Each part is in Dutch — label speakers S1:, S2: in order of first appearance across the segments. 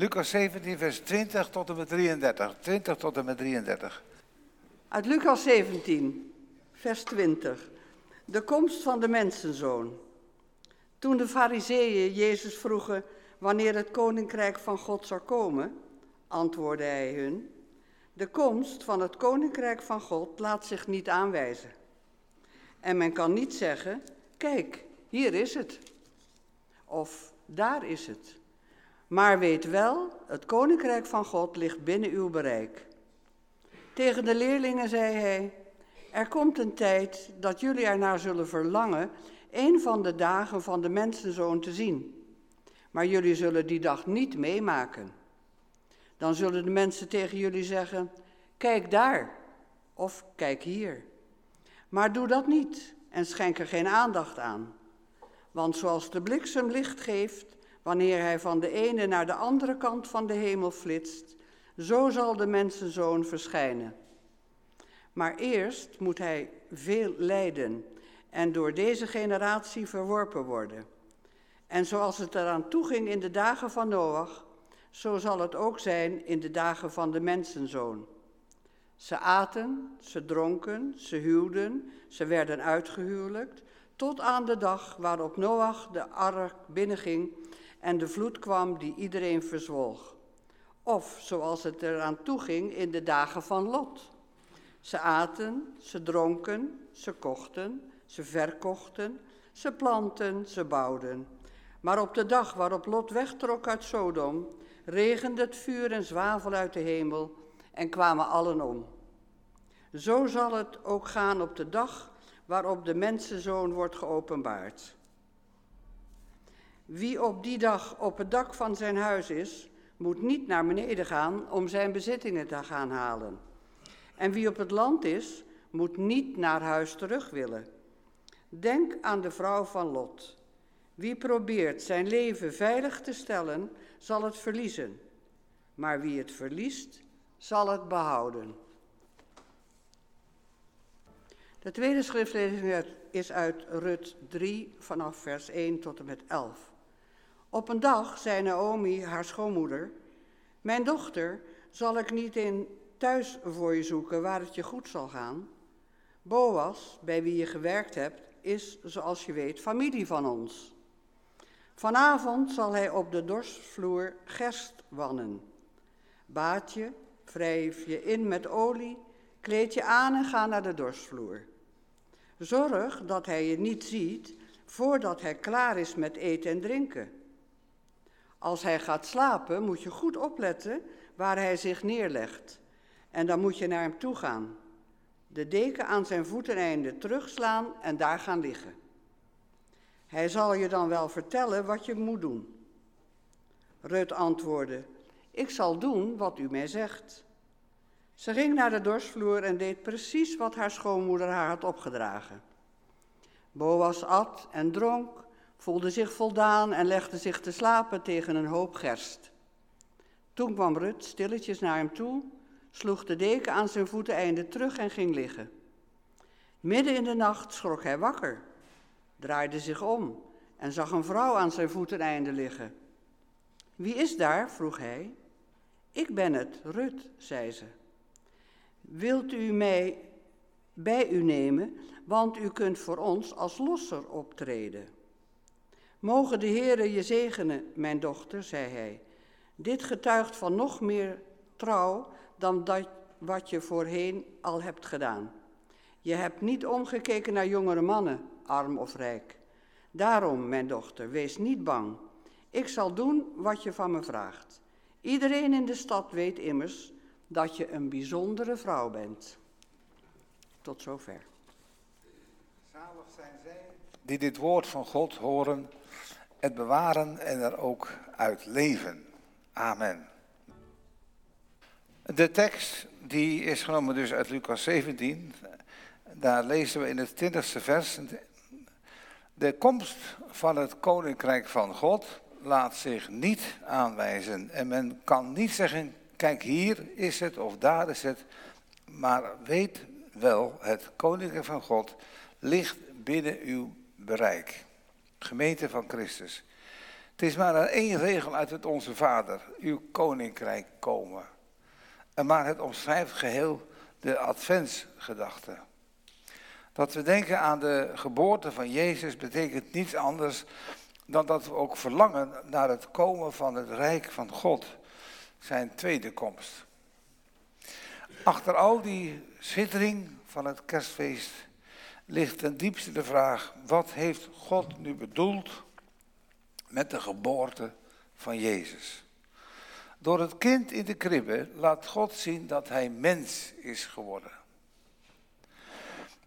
S1: Lucas 17, vers 20 tot en met 33. 20 tot en met 33.
S2: Uit Lucas 17, vers 20. De komst van de mensenzoon. Toen de fariseeën Jezus vroegen wanneer het koninkrijk van God zou komen, antwoordde hij hun, de komst van het koninkrijk van God laat zich niet aanwijzen. En men kan niet zeggen, kijk, hier is het. Of daar is het. Maar weet wel, het koninkrijk van God ligt binnen uw bereik. Tegen de leerlingen zei hij, er komt een tijd dat jullie ernaar zullen verlangen een van de dagen van de mensenzoon te zien. Maar jullie zullen die dag niet meemaken. Dan zullen de mensen tegen jullie zeggen, kijk daar of kijk hier. Maar doe dat niet en schenk er geen aandacht aan. Want zoals de bliksem licht geeft wanneer hij van de ene naar de andere kant van de hemel flitst, zo zal de mensenzoon verschijnen. Maar eerst moet hij veel lijden en door deze generatie verworpen worden. En zoals het eraan toeging in de dagen van Noach, zo zal het ook zijn in de dagen van de mensenzoon. Ze aten, ze dronken, ze huwden, ze werden uitgehuwelijkt, tot aan de dag waarop Noach de ark binnenging en de vloed kwam die iedereen verzwolg. Of zoals het eraan toeging in de dagen van Lot. Ze aten, ze dronken, ze kochten, ze verkochten, ze planten, ze bouwden. Maar op de dag waarop Lot wegtrok uit Sodom, regende het vuur en zwavel uit de hemel en kwamen allen om. Zo zal het ook gaan op de dag waarop de mensenzoon wordt geopenbaard. Wie op die dag op het dak van zijn huis is, moet niet naar beneden gaan om zijn bezittingen te gaan halen. En wie op het land is, moet niet naar huis terug willen. Denk aan de vrouw van Lot. Wie probeert zijn leven veilig te stellen, zal het verliezen. Maar wie het verliest, zal het behouden. De tweede schriftlezing is uit Rut 3 vanaf vers 1 tot en met 11. Op een dag zei Naomi, haar schoonmoeder, mijn dochter, zal ik niet in thuis voor je zoeken waar het je goed zal gaan? Boas, bij wie je gewerkt hebt, is, zoals je weet, familie van ons. Vanavond zal hij op de dorsvloer gerst wannen. Baat je, wrijf je in met olie, kleed je aan en ga naar de dorsvloer. Zorg dat hij je niet ziet voordat hij klaar is met eten en drinken. Als hij gaat slapen, moet je goed opletten waar hij zich neerlegt. En dan moet je naar hem toe gaan. De deken aan zijn voeteneinde terugslaan en daar gaan liggen. Hij zal je dan wel vertellen wat je moet doen. Rut antwoordde: Ik zal doen wat u mij zegt. Ze ging naar de dorsvloer en deed precies wat haar schoonmoeder haar had opgedragen. Boas at en dronk voelde zich voldaan en legde zich te slapen tegen een hoop gerst. Toen kwam Rut stilletjes naar hem toe, sloeg de deken aan zijn voeteneinde terug en ging liggen. Midden in de nacht schrok hij wakker, draaide zich om en zag een vrouw aan zijn voeteneinde liggen. Wie is daar? vroeg hij. Ik ben het, Rut, zei ze. Wilt u mij bij u nemen, want u kunt voor ons als losser optreden. Mogen de Heere je zegenen, mijn dochter, zei hij. Dit getuigt van nog meer trouw dan dat wat je voorheen al hebt gedaan. Je hebt niet omgekeken naar jongere mannen, arm of rijk. Daarom, mijn dochter, wees niet bang. Ik zal doen wat je van me vraagt. Iedereen in de stad weet immers dat je een bijzondere vrouw bent. Tot zover.
S1: Zalig zijn zij die dit woord van God horen het bewaren en er ook uit leven. Amen. De tekst die is genomen dus uit Lucas 17. Daar lezen we in het 20ste vers. De komst van het koninkrijk van God laat zich niet aanwijzen. En men kan niet zeggen, kijk hier is het of daar is het. Maar weet wel, het koninkrijk van God ligt binnen uw bereik gemeente van Christus. Het is maar één regel uit het Onze Vader, uw koninkrijk komen. En maar het omschrijft geheel de adventsgedachte. Dat we denken aan de geboorte van Jezus betekent niets anders dan dat we ook verlangen naar het komen van het rijk van God, zijn tweede komst. Achter al die schittering van het kerstfeest ligt ten diepste de vraag, wat heeft God nu bedoeld met de geboorte van Jezus? Door het kind in de kribbe laat God zien dat hij mens is geworden.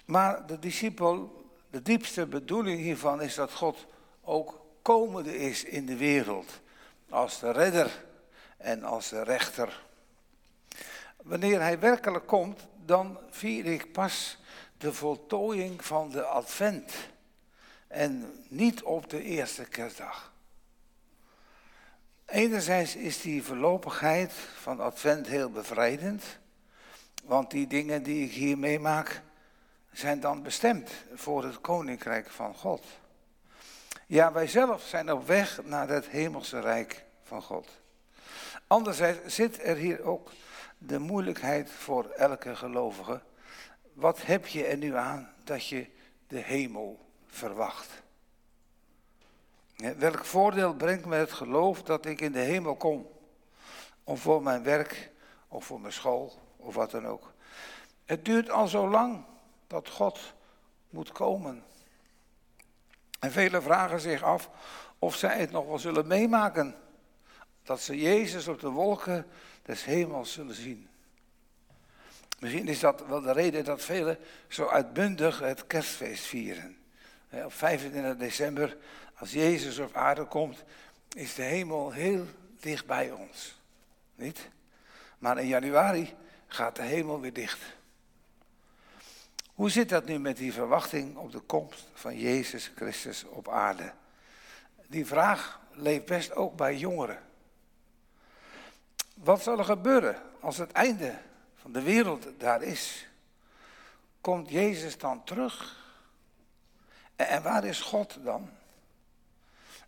S1: Maar de discipel, de diepste bedoeling hiervan is dat God ook komende is in de wereld. Als de redder en als de rechter. Wanneer hij werkelijk komt, dan vier ik pas de voltooiing van de advent. En niet op de eerste kerstdag. Enerzijds is die voorlopigheid van advent heel bevrijdend. Want die dingen die ik hier meemaak, zijn dan bestemd voor het koninkrijk van God. Ja, wij zelf zijn op weg naar het hemelse rijk van God. Anderzijds zit er hier ook de moeilijkheid voor elke gelovige. Wat heb je er nu aan dat je de hemel verwacht? Welk voordeel brengt me het geloof dat ik in de hemel kom? Om voor mijn werk of voor mijn school of wat dan ook. Het duurt al zo lang dat God moet komen. En velen vragen zich af of zij het nog wel zullen meemaken. Dat ze Jezus op de wolken des hemels zullen zien. Misschien is dat wel de reden dat velen zo uitbundig het kerstfeest vieren. Op 25 december, als Jezus op aarde komt, is de hemel heel dicht bij ons. Niet? Maar in januari gaat de hemel weer dicht. Hoe zit dat nu met die verwachting op de komst van Jezus Christus op aarde? Die vraag leeft best ook bij jongeren. Wat zal er gebeuren als het einde van de wereld daar is? Komt Jezus dan terug? En waar is God dan?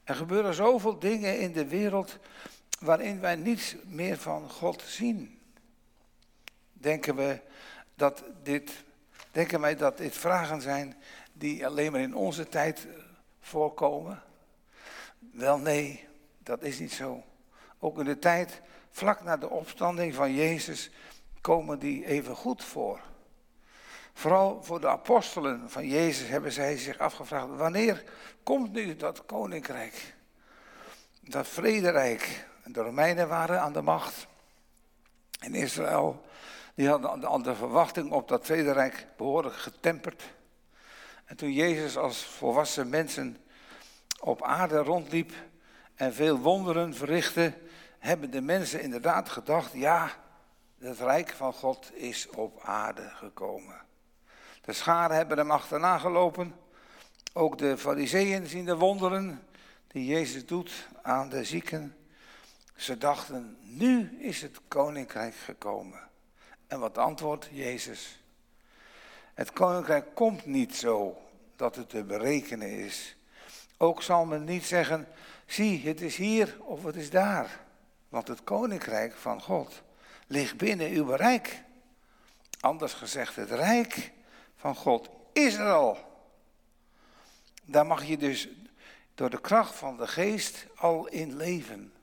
S1: Er gebeuren zoveel dingen in de wereld waarin wij niets meer van God zien. Denken we dat dit Denken wij dat dit vragen zijn die alleen maar in onze tijd voorkomen? Wel nee, dat is niet zo. Ook in de tijd vlak na de opstanding van Jezus komen die even goed voor. Vooral voor de apostelen van Jezus hebben zij zich afgevraagd: wanneer komt nu dat koninkrijk? Dat vrederijk. De Romeinen waren aan de macht. In Israël die hadden de verwachting op dat Tweede Rijk behoorlijk getemperd. En toen Jezus als volwassen mensen op aarde rondliep en veel wonderen verrichtte, hebben de mensen inderdaad gedacht, ja, het rijk van God is op aarde gekomen. De scharen hebben hem achterna gelopen. Ook de fariseeën zien de wonderen die Jezus doet aan de zieken. Ze dachten, nu is het koninkrijk gekomen. En wat antwoordt Jezus? Het koninkrijk komt niet zo dat het te berekenen is. Ook zal men niet zeggen, zie, het is hier of het is daar. Want het koninkrijk van God ligt binnen uw bereik. Anders gezegd, het rijk van God is er al. Daar mag je dus door de kracht van de geest al in leven.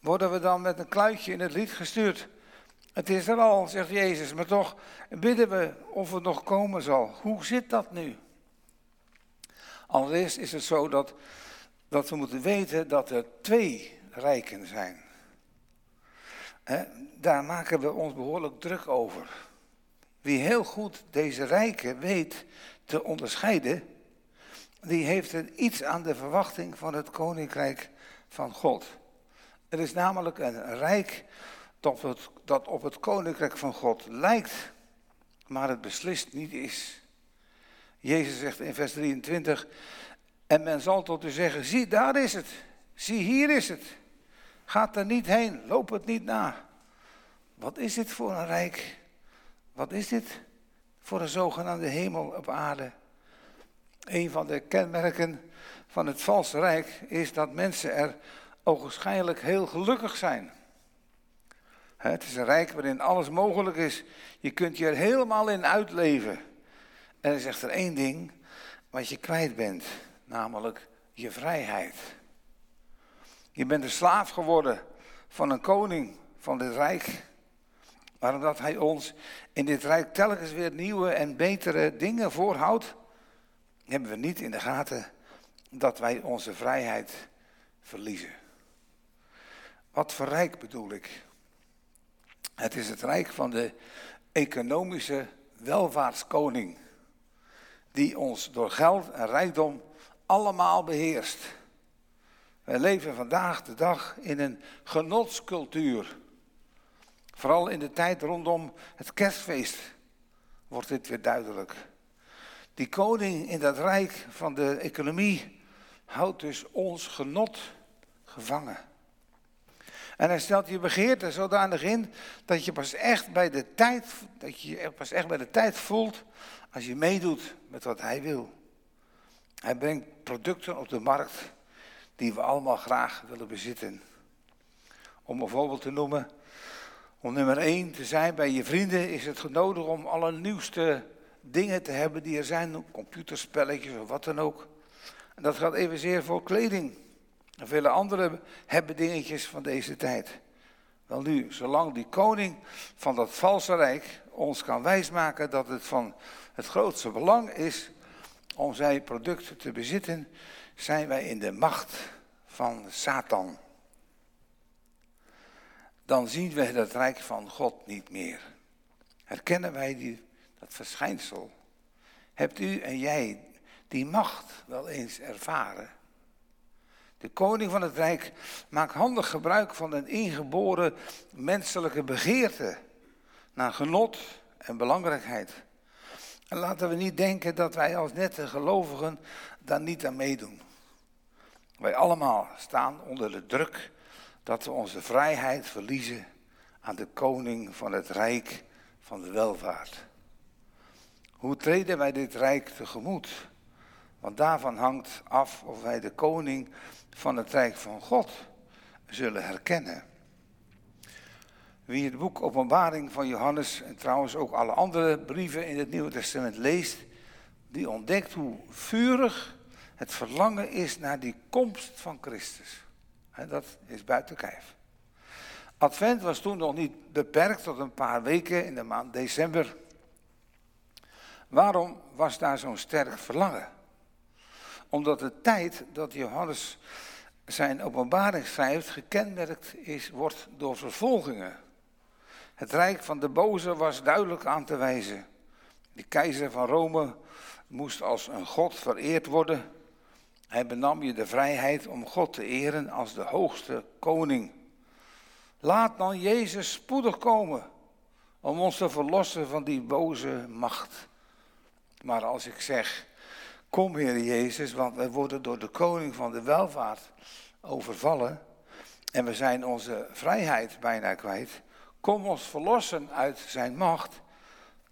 S1: Worden we dan met een kluitje in het lied gestuurd? Het is er al, zegt Jezus, maar toch bidden we of het nog komen zal. Hoe zit dat nu? Allereerst is het zo dat, dat we moeten weten dat er twee rijken zijn. Daar maken we ons behoorlijk druk over. Wie heel goed deze rijken weet te onderscheiden, die heeft er iets aan de verwachting van het koninkrijk van God. Er is namelijk een rijk dat, het, dat op het koninkrijk van God lijkt, maar het beslist niet is. Jezus zegt in vers 23, en men zal tot u zeggen, zie daar is het, zie hier is het. Gaat er niet heen, loop het niet na. Wat is dit voor een rijk? Wat is dit voor een zogenaamde hemel op aarde? Een van de kenmerken van het valse rijk is dat mensen er ogenschijnlijk heel gelukkig zijn. Het is een rijk waarin alles mogelijk is. Je kunt je er helemaal in uitleven. En er is echter één ding wat je kwijt bent, namelijk je vrijheid. Je bent een slaaf geworden van een koning van dit rijk. Maar omdat hij ons in dit rijk telkens weer nieuwe en betere dingen voorhoudt, hebben we niet in de gaten dat wij onze vrijheid verliezen. Wat voor rijk bedoel ik? Het is het rijk van de economische welvaartskoning, die ons door geld en rijkdom allemaal beheerst. Wij leven vandaag de dag in een genotscultuur. Vooral in de tijd rondom het kerstfeest wordt dit weer duidelijk. Die koning in dat rijk van de economie houdt dus ons genot gevangen. En hij stelt je begeerte zodanig in dat je pas echt bij de tijd, dat je je pas echt bij de tijd voelt als je meedoet met wat hij wil. Hij brengt producten op de markt die we allemaal graag willen bezitten. Om een voorbeeld te noemen, om nummer één te zijn bij je vrienden is het nodig om alle nieuwste dingen te hebben die er zijn, computerspelletjes of wat dan ook. En dat geldt evenzeer voor kleding. En vele andere hebben dingetjes van deze tijd. Wel nu, zolang die koning van dat valse rijk ons kan wijsmaken dat het van het grootste belang is om zijn producten te bezitten, zijn wij in de macht van Satan. Dan zien wij het rijk van God niet meer. Herkennen wij die, dat verschijnsel? Hebt u en jij die macht wel eens ervaren? De koning van het rijk maakt handig gebruik van een ingeboren menselijke begeerte naar genot en belangrijkheid. En laten we niet denken dat wij als nette gelovigen daar niet aan meedoen. Wij allemaal staan onder de druk dat we onze vrijheid verliezen aan de koning van het rijk van de welvaart. Hoe treden wij dit rijk tegemoet? Want daarvan hangt af of wij de koning van het rijk van God zullen herkennen. Wie het boek Openbaring van Johannes en trouwens ook alle andere brieven in het Nieuwe Testament leest, die ontdekt hoe vurig het verlangen is naar die komst van Christus. En dat is buiten kijf. Advent was toen nog niet beperkt tot een paar weken in de maand december. Waarom was daar zo'n sterk verlangen? Omdat de tijd dat Johannes zijn openbaring schrijft gekenmerkt is, wordt door vervolgingen. Het rijk van de boze was duidelijk aan te wijzen. De keizer van Rome moest als een god vereerd worden. Hij benam je de vrijheid om God te eren als de hoogste koning. Laat dan Jezus spoedig komen om ons te verlossen van die boze macht. Maar als ik zeg, kom Heer Jezus, want wij worden door de koning van de welvaart overvallen en we zijn onze vrijheid bijna kwijt. Kom ons verlossen uit zijn macht.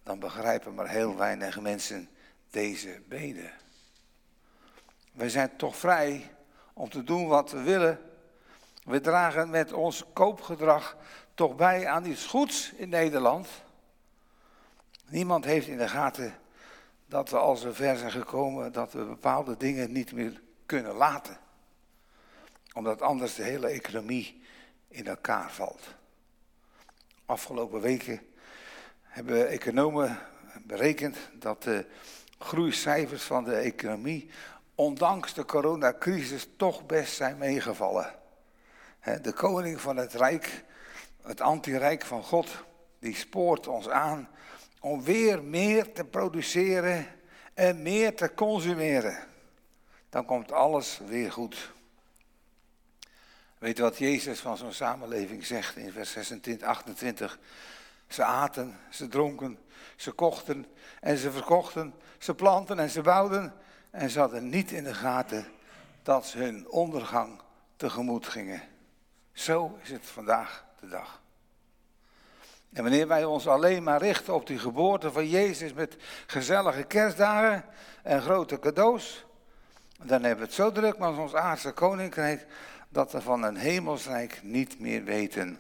S1: Dan begrijpen maar heel weinig mensen deze beden. We zijn toch vrij om te doen wat we willen. We dragen met ons koopgedrag toch bij aan iets goeds in Nederland. Niemand heeft in de gaten dat we al zo ver zijn gekomen dat we bepaalde dingen niet meer kunnen laten. Omdat anders de hele economie in elkaar valt. Afgelopen weken hebben economen berekend dat de groeicijfers van de economie ondanks de coronacrisis toch best zijn meegevallen. De koning van het rijk, het antirijk van God, die spoort ons aan om weer meer te produceren en meer te consumeren. Dan komt alles weer goed. Weet u wat Jezus van zo'n samenleving zegt in vers 26, 28? Ze aten, ze dronken, ze kochten en ze verkochten, ze planten en ze bouwden. En ze hadden niet in de gaten dat ze hun ondergang tegemoet gingen. Zo is het vandaag de dag. En wanneer wij ons alleen maar richten op die geboorte van Jezus met gezellige kerstdagen en grote cadeaus, Dan hebben we het zo druk met ons aardse koninkrijk dat we van een hemelsrijk niet meer weten.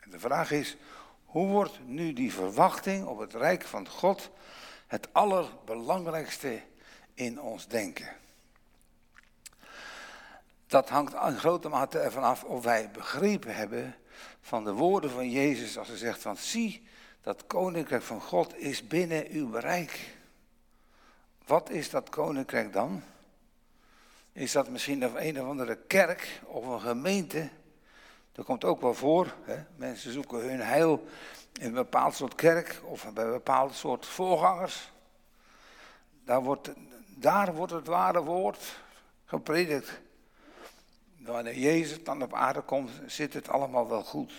S1: En de vraag is, hoe wordt nu die verwachting op het rijk van God het allerbelangrijkste in ons denken? Dat hangt in grote mate ervan af of wij begrepen hebben van de woorden van Jezus als hij zegt van zie, dat koninkrijk van God is binnen uw bereik. Wat is dat koninkrijk dan? Is dat misschien een of andere kerk of een gemeente? Dat komt ook wel voor. Hè? Mensen zoeken hun heil in een bepaald soort kerk of bij een bepaald soort voorgangers. Daar wordt, daar wordt het ware woord gepredikt. Wanneer Jezus dan op aarde komt, zit het allemaal wel goed.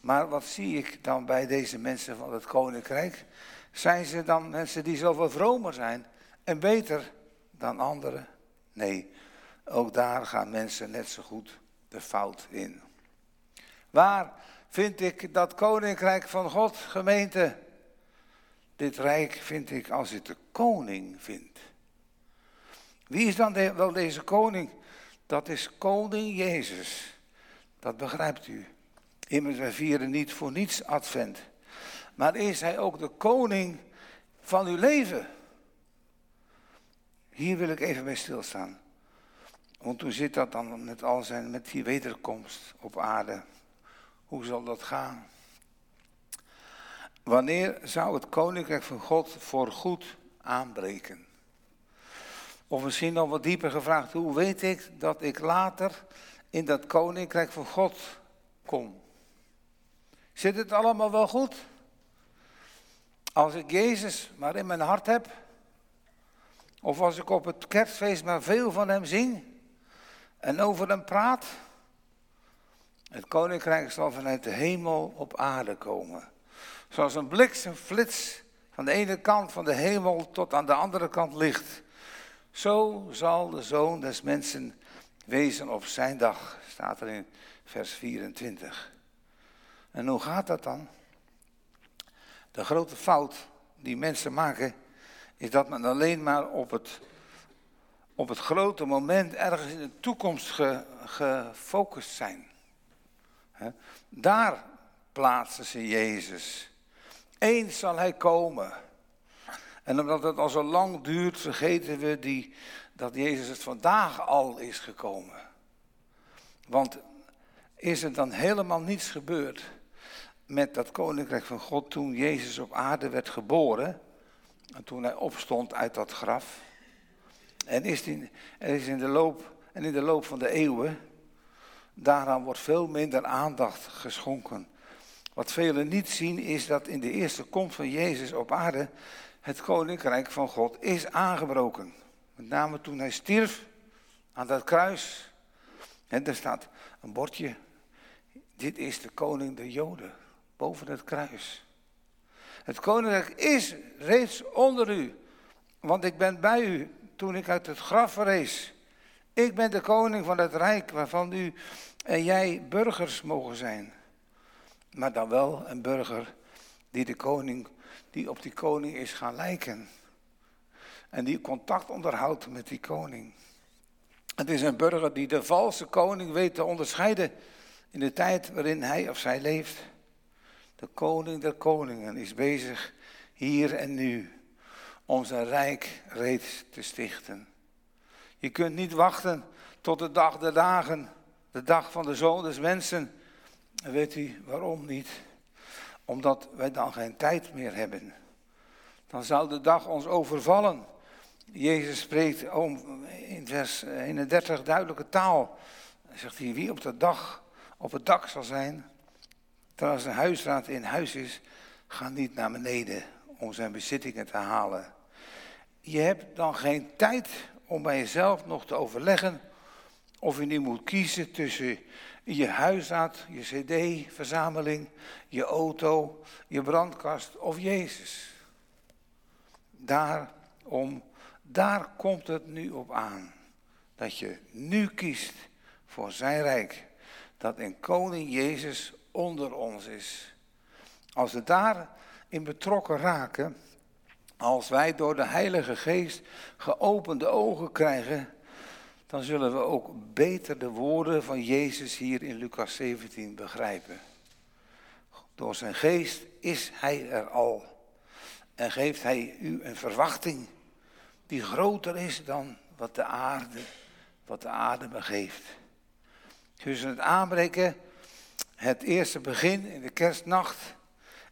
S1: Maar wat zie ik dan bij deze mensen van het koninkrijk? Zijn ze dan mensen die zoveel vromer zijn en beter dan anderen? Nee, ook daar gaan mensen net zo goed de fout in. Waar vind ik dat koninkrijk van God, gemeente? Dit rijk vind ik als ik de koning vind. Wie is dan wel deze koning? Dat is koning Jezus. Dat begrijpt u. Immers, wij vieren niet voor niets advent. Maar is hij ook de koning van uw leven? Hier wil ik even bij stilstaan. Want hoe zit dat dan met al zijn, met die wederkomst op aarde? Hoe zal dat gaan? Wanneer zou het koninkrijk van God voor goed aanbreken? Of misschien nog wat dieper gevraagd, hoe weet ik dat ik later in dat koninkrijk van God kom? Zit het allemaal wel goed? Als ik Jezus maar in mijn hart heb, of als ik op het kerstfeest maar veel van hem zing en over hem praat, het koninkrijk zal vanuit de hemel op aarde komen. Zoals een bliksemflits van de ene kant van de hemel tot aan de andere kant ligt. Zo zal de zoon des mensen wezen op zijn dag, staat er in vers 24. En hoe gaat dat dan? De grote fout die mensen maken, is dat men alleen maar op het, op het grote moment ergens in de toekomst gefocust zijn. Daar plaatsen ze Jezus. Eens zal hij komen. En omdat het al zo lang duurt, vergeten we die, dat Jezus het vandaag al is gekomen. Want is er dan helemaal niets gebeurd met dat koninkrijk van God toen Jezus op aarde werd geboren? En toen hij opstond uit dat graf. En is, die, is in de loop, en in de loop van de eeuwen, daaraan wordt veel minder aandacht geschonken. Wat velen niet zien is dat in de eerste komst van Jezus op aarde het koninkrijk van God is aangebroken. Met name toen hij stierf aan dat kruis. En er staat een bordje. Dit is de koning der Joden. Boven het kruis. Het koninkrijk is reeds onder u. Want ik ben bij u toen ik uit het graf verrees. Ik ben de koning van het rijk waarvan u en jij burgers mogen zijn. Maar dan wel een burger die de koning die op die koning is gaan lijken. En die contact onderhoudt met die koning. Het is een burger die de valse koning weet te onderscheiden in de tijd waarin hij of zij leeft. De koning der koningen is bezig hier en nu om zijn rijk reeds te stichten. Je kunt niet wachten tot de dag der dagen, de dag van de zoon des mensen. En weet u waarom niet? Omdat wij dan geen tijd meer hebben. Dan zou de dag ons overvallen. Jezus spreekt in vers 31 duidelijke taal. Dan zegt hij, wie op de dag op het dak zal zijn, terwijl zijn huisraad in huis is, ga niet naar beneden om zijn bezittingen te halen. Je hebt dan geen tijd om bij jezelf nog te overleggen of je nu moet kiezen tussen je huisraad, je cd-verzameling, je auto, je brandkast of Jezus. Daarom, daar komt het nu op aan. Dat je nu kiest voor zijn rijk. Dat een koning Jezus onder ons is. Als we daarin betrokken raken, Als wij door de Heilige Geest geopende ogen krijgen, dan zullen we ook beter de woorden van Jezus hier in Lucas 17 begrijpen. Door zijn geest is hij er al en geeft hij u een verwachting die groter is dan wat de aarde, wat de aarde begeeft. Tussen het aanbreken, het eerste begin in de kerstnacht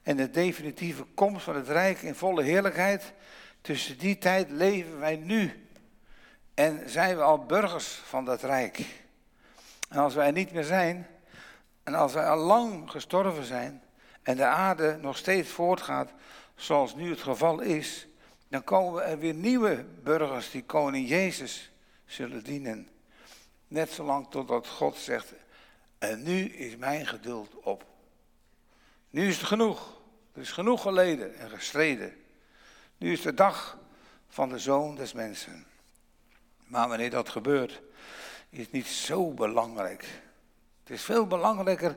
S1: en de definitieve komst van het Rijk in volle heerlijkheid, tussen die tijd leven wij nu en zijn we al burgers van dat Rijk. En als wij niet meer zijn, en als wij al lang gestorven zijn en de aarde nog steeds voortgaat zoals nu het geval is, dan komen er weer nieuwe burgers die koning Jezus zullen dienen. Net zolang totdat God zegt, en nu is mijn geduld op. Nu is het genoeg. Er is genoeg geleden en gestreden. Nu is de dag van de zoon des mensen. Maar wanneer dat gebeurt, is niet zo belangrijk. Het is veel belangrijker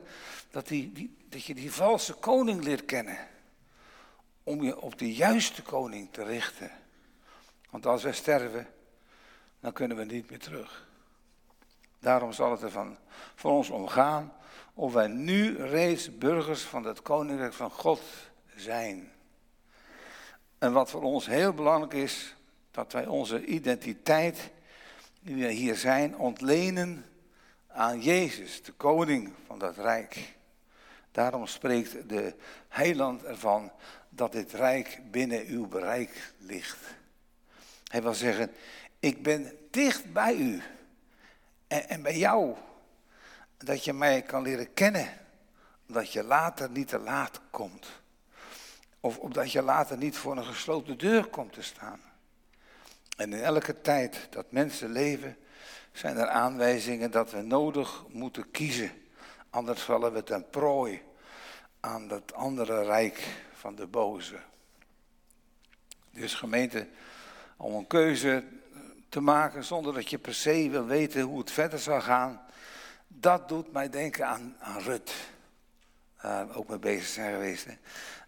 S1: dat, die, dat je die valse koning leert kennen. Om je op de juiste koning te richten. Want als wij sterven, dan kunnen we niet meer terug. Daarom zal het er van, voor ons omgaan of wij nu reeds burgers van het koninkrijk van God zijn. En wat voor ons heel belangrijk is, dat wij onze identiteit, die we hier zijn, ontlenen aan Jezus, de koning van dat rijk. Daarom spreekt de heiland ervan dat dit rijk binnen uw bereik ligt. Hij wil zeggen, ik ben dicht bij u en, en bij jou. Dat je mij kan leren kennen, dat je later niet te laat komt. Of opdat je later niet voor een gesloten deur komt te staan. En in elke tijd dat mensen leven, zijn er aanwijzingen dat we nodig moeten kiezen. Anders vallen we ten prooi aan dat andere rijk van de boze. Dus gemeente, om een keuze te maken zonder dat je per se wil weten hoe het verder zal gaan, dat doet mij denken aan, Rut. Ook mee bezig zijn geweest.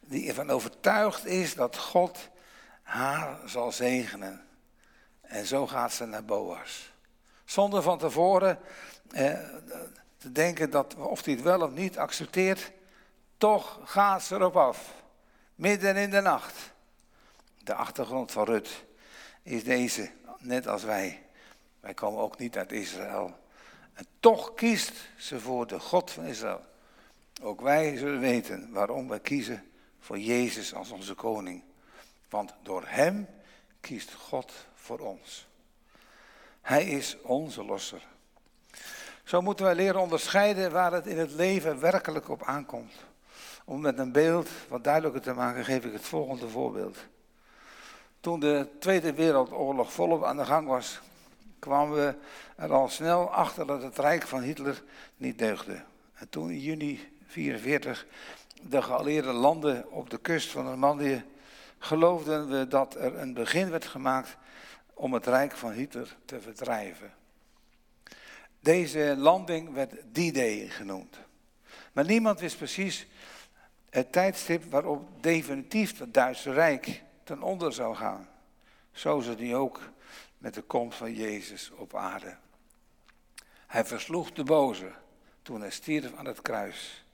S1: Die ervan overtuigd is dat God haar zal zegenen. En zo gaat ze naar Boas. Zonder van tevoren eh, te denken dat of hij het wel of niet accepteert, toch gaat ze erop af. Midden in de nacht. De achtergrond van Rut is deze, net als wij. Wij komen ook niet uit Israël. En toch kiest ze voor de God van Israël. Ook wij zullen weten waarom wij kiezen voor Jezus als onze koning. Want door Hem kiest God voor ons. Hij is onze losser. Zo moeten wij leren onderscheiden waar het in het leven werkelijk op aankomt. Om met een beeld wat duidelijker te maken, geef ik het volgende voorbeeld. Toen de Tweede Wereldoorlog volop aan de gang was, kwamen we er al snel achter dat het Rijk van Hitler niet deugde. En toen in juni 1944 de geallieerde landen op de kust van Normandië geloofden we dat er een begin werd gemaakt om het Rijk van Hitler te verdrijven. Deze landing werd D-Day genoemd. Maar niemand wist precies het tijdstip waarop definitief het Duitse Rijk ten onder zou gaan. Zo is het nu ook met de komst van Jezus op aarde. Hij versloeg de boze toen hij stierf aan het kruis.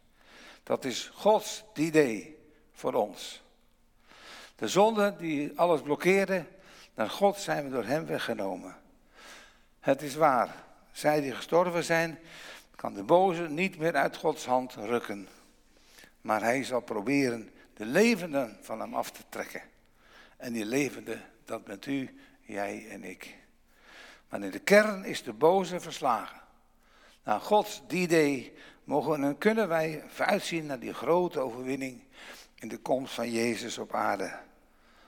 S1: Dat is Gods idee voor ons. De zonde die alles blokkeerde, naar God zijn we door hem weggenomen. Het is waar, zij die gestorven zijn, kan de boze niet meer uit Gods hand rukken. Maar hij zal proberen de levenden van hem af te trekken. En die levende, dat bent u, jij en ik. Maar in de kern is de boze verslagen. Nou, Gods D-Day mogen en kunnen wij uitzien naar die grote overwinning in de komst van Jezus op aarde.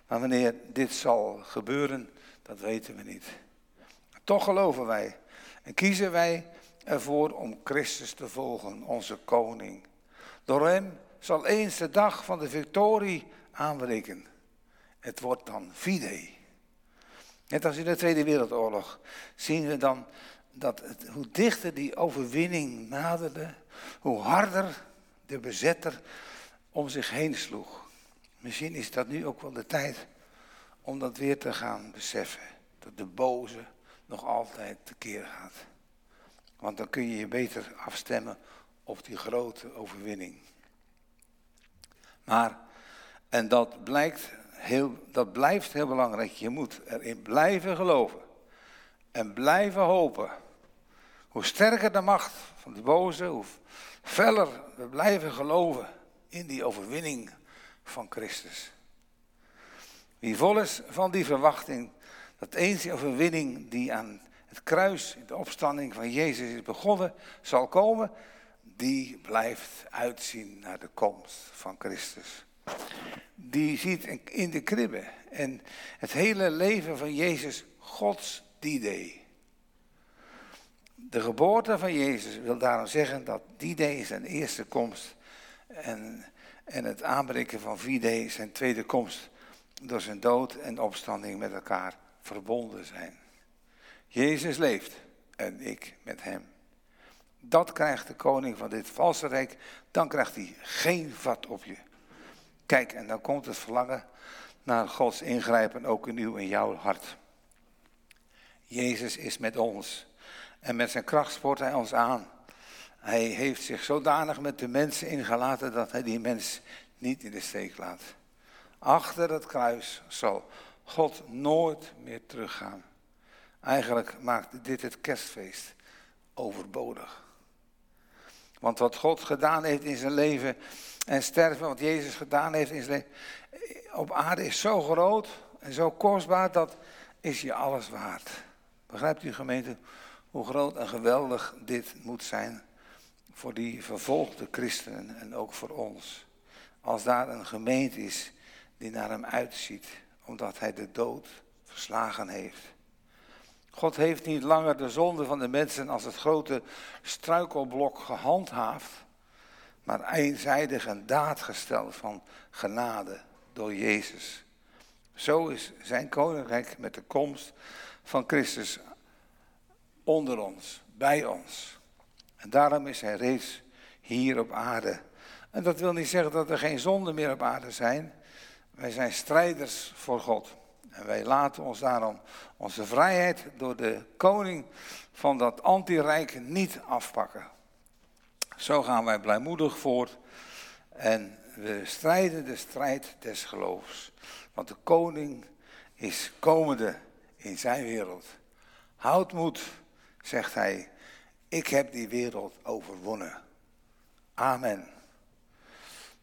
S1: Maar wanneer dit zal gebeuren, dat weten we niet. Toch geloven wij en kiezen wij ervoor om Christus te volgen, onze koning. Door hem zal eens de dag van de victorie aanbreken. Het wordt dan Fide. Net als in de Tweede Wereldoorlog zien we dan dat het, hoe dichter die overwinning naderde, hoe harder de bezetter om zich heen sloeg. Misschien is dat nu ook wel de tijd om dat weer te gaan beseffen. Dat de boze nog altijd tekeer gaat. Want dan kun je je beter afstemmen op die grote overwinning. Maar, en dat, blijkt heel, dat blijft heel belangrijk, je moet erin blijven geloven. En blijven hopen. Hoe sterker de macht van de boze, hoe feller we blijven geloven in die overwinning van Christus. Wie vol is van die verwachting, dat eens die overwinning die aan het kruis, de opstanding van Jezus is begonnen, zal komen, die blijft uitzien naar de komst van Christus. Die ziet in de kribbe en het hele leven van Jezus Gods D-Day. De geboorte van Jezus wil daarom zeggen dat D-Day zijn eerste komst en, en het aanbreken van V-Day zijn tweede komst door zijn dood en opstanding met elkaar verbonden zijn. Jezus leeft en ik met hem. Dat krijgt de koning van dit valse rijk, dan krijgt hij geen vat op je. Kijk, en dan komt het verlangen naar Gods ingrijpen ook in uw en jouw hart. Jezus is met ons en met zijn kracht spoort hij ons aan. Hij heeft zich zodanig met de mensen ingelaten dat hij die mens niet in de steek laat. Achter het kruis zal God nooit meer teruggaan. Eigenlijk maakt dit het kerstfeest overbodig. Want wat God gedaan heeft in zijn leven en sterven, wat Jezus gedaan heeft in zijn op aarde is zo groot en zo kostbaar, dat is je alles waard. Begrijpt u gemeente hoe groot en geweldig dit moet zijn voor die vervolgde christenen en ook voor ons. Als daar een gemeente is die naar hem uitziet, omdat hij de dood verslagen heeft. God heeft niet langer de zonde van de mensen als het grote struikelblok gehandhaafd, maar eenzijdig een daad gesteld van genade door Jezus. Zo is zijn koninkrijk met de komst van Christus onder ons, bij ons. En daarom is hij reeds hier op aarde. En dat wil niet zeggen dat er geen zonden meer op aarde zijn. Wij zijn strijders voor God. En wij laten ons daarom onze vrijheid door de koning van dat antirijk niet afpakken. Zo gaan wij blijmoedig voort en we strijden de strijd des geloofs. Want de koning is komende in zijn wereld. Houd moed, zegt hij. Ik heb die wereld overwonnen. Amen.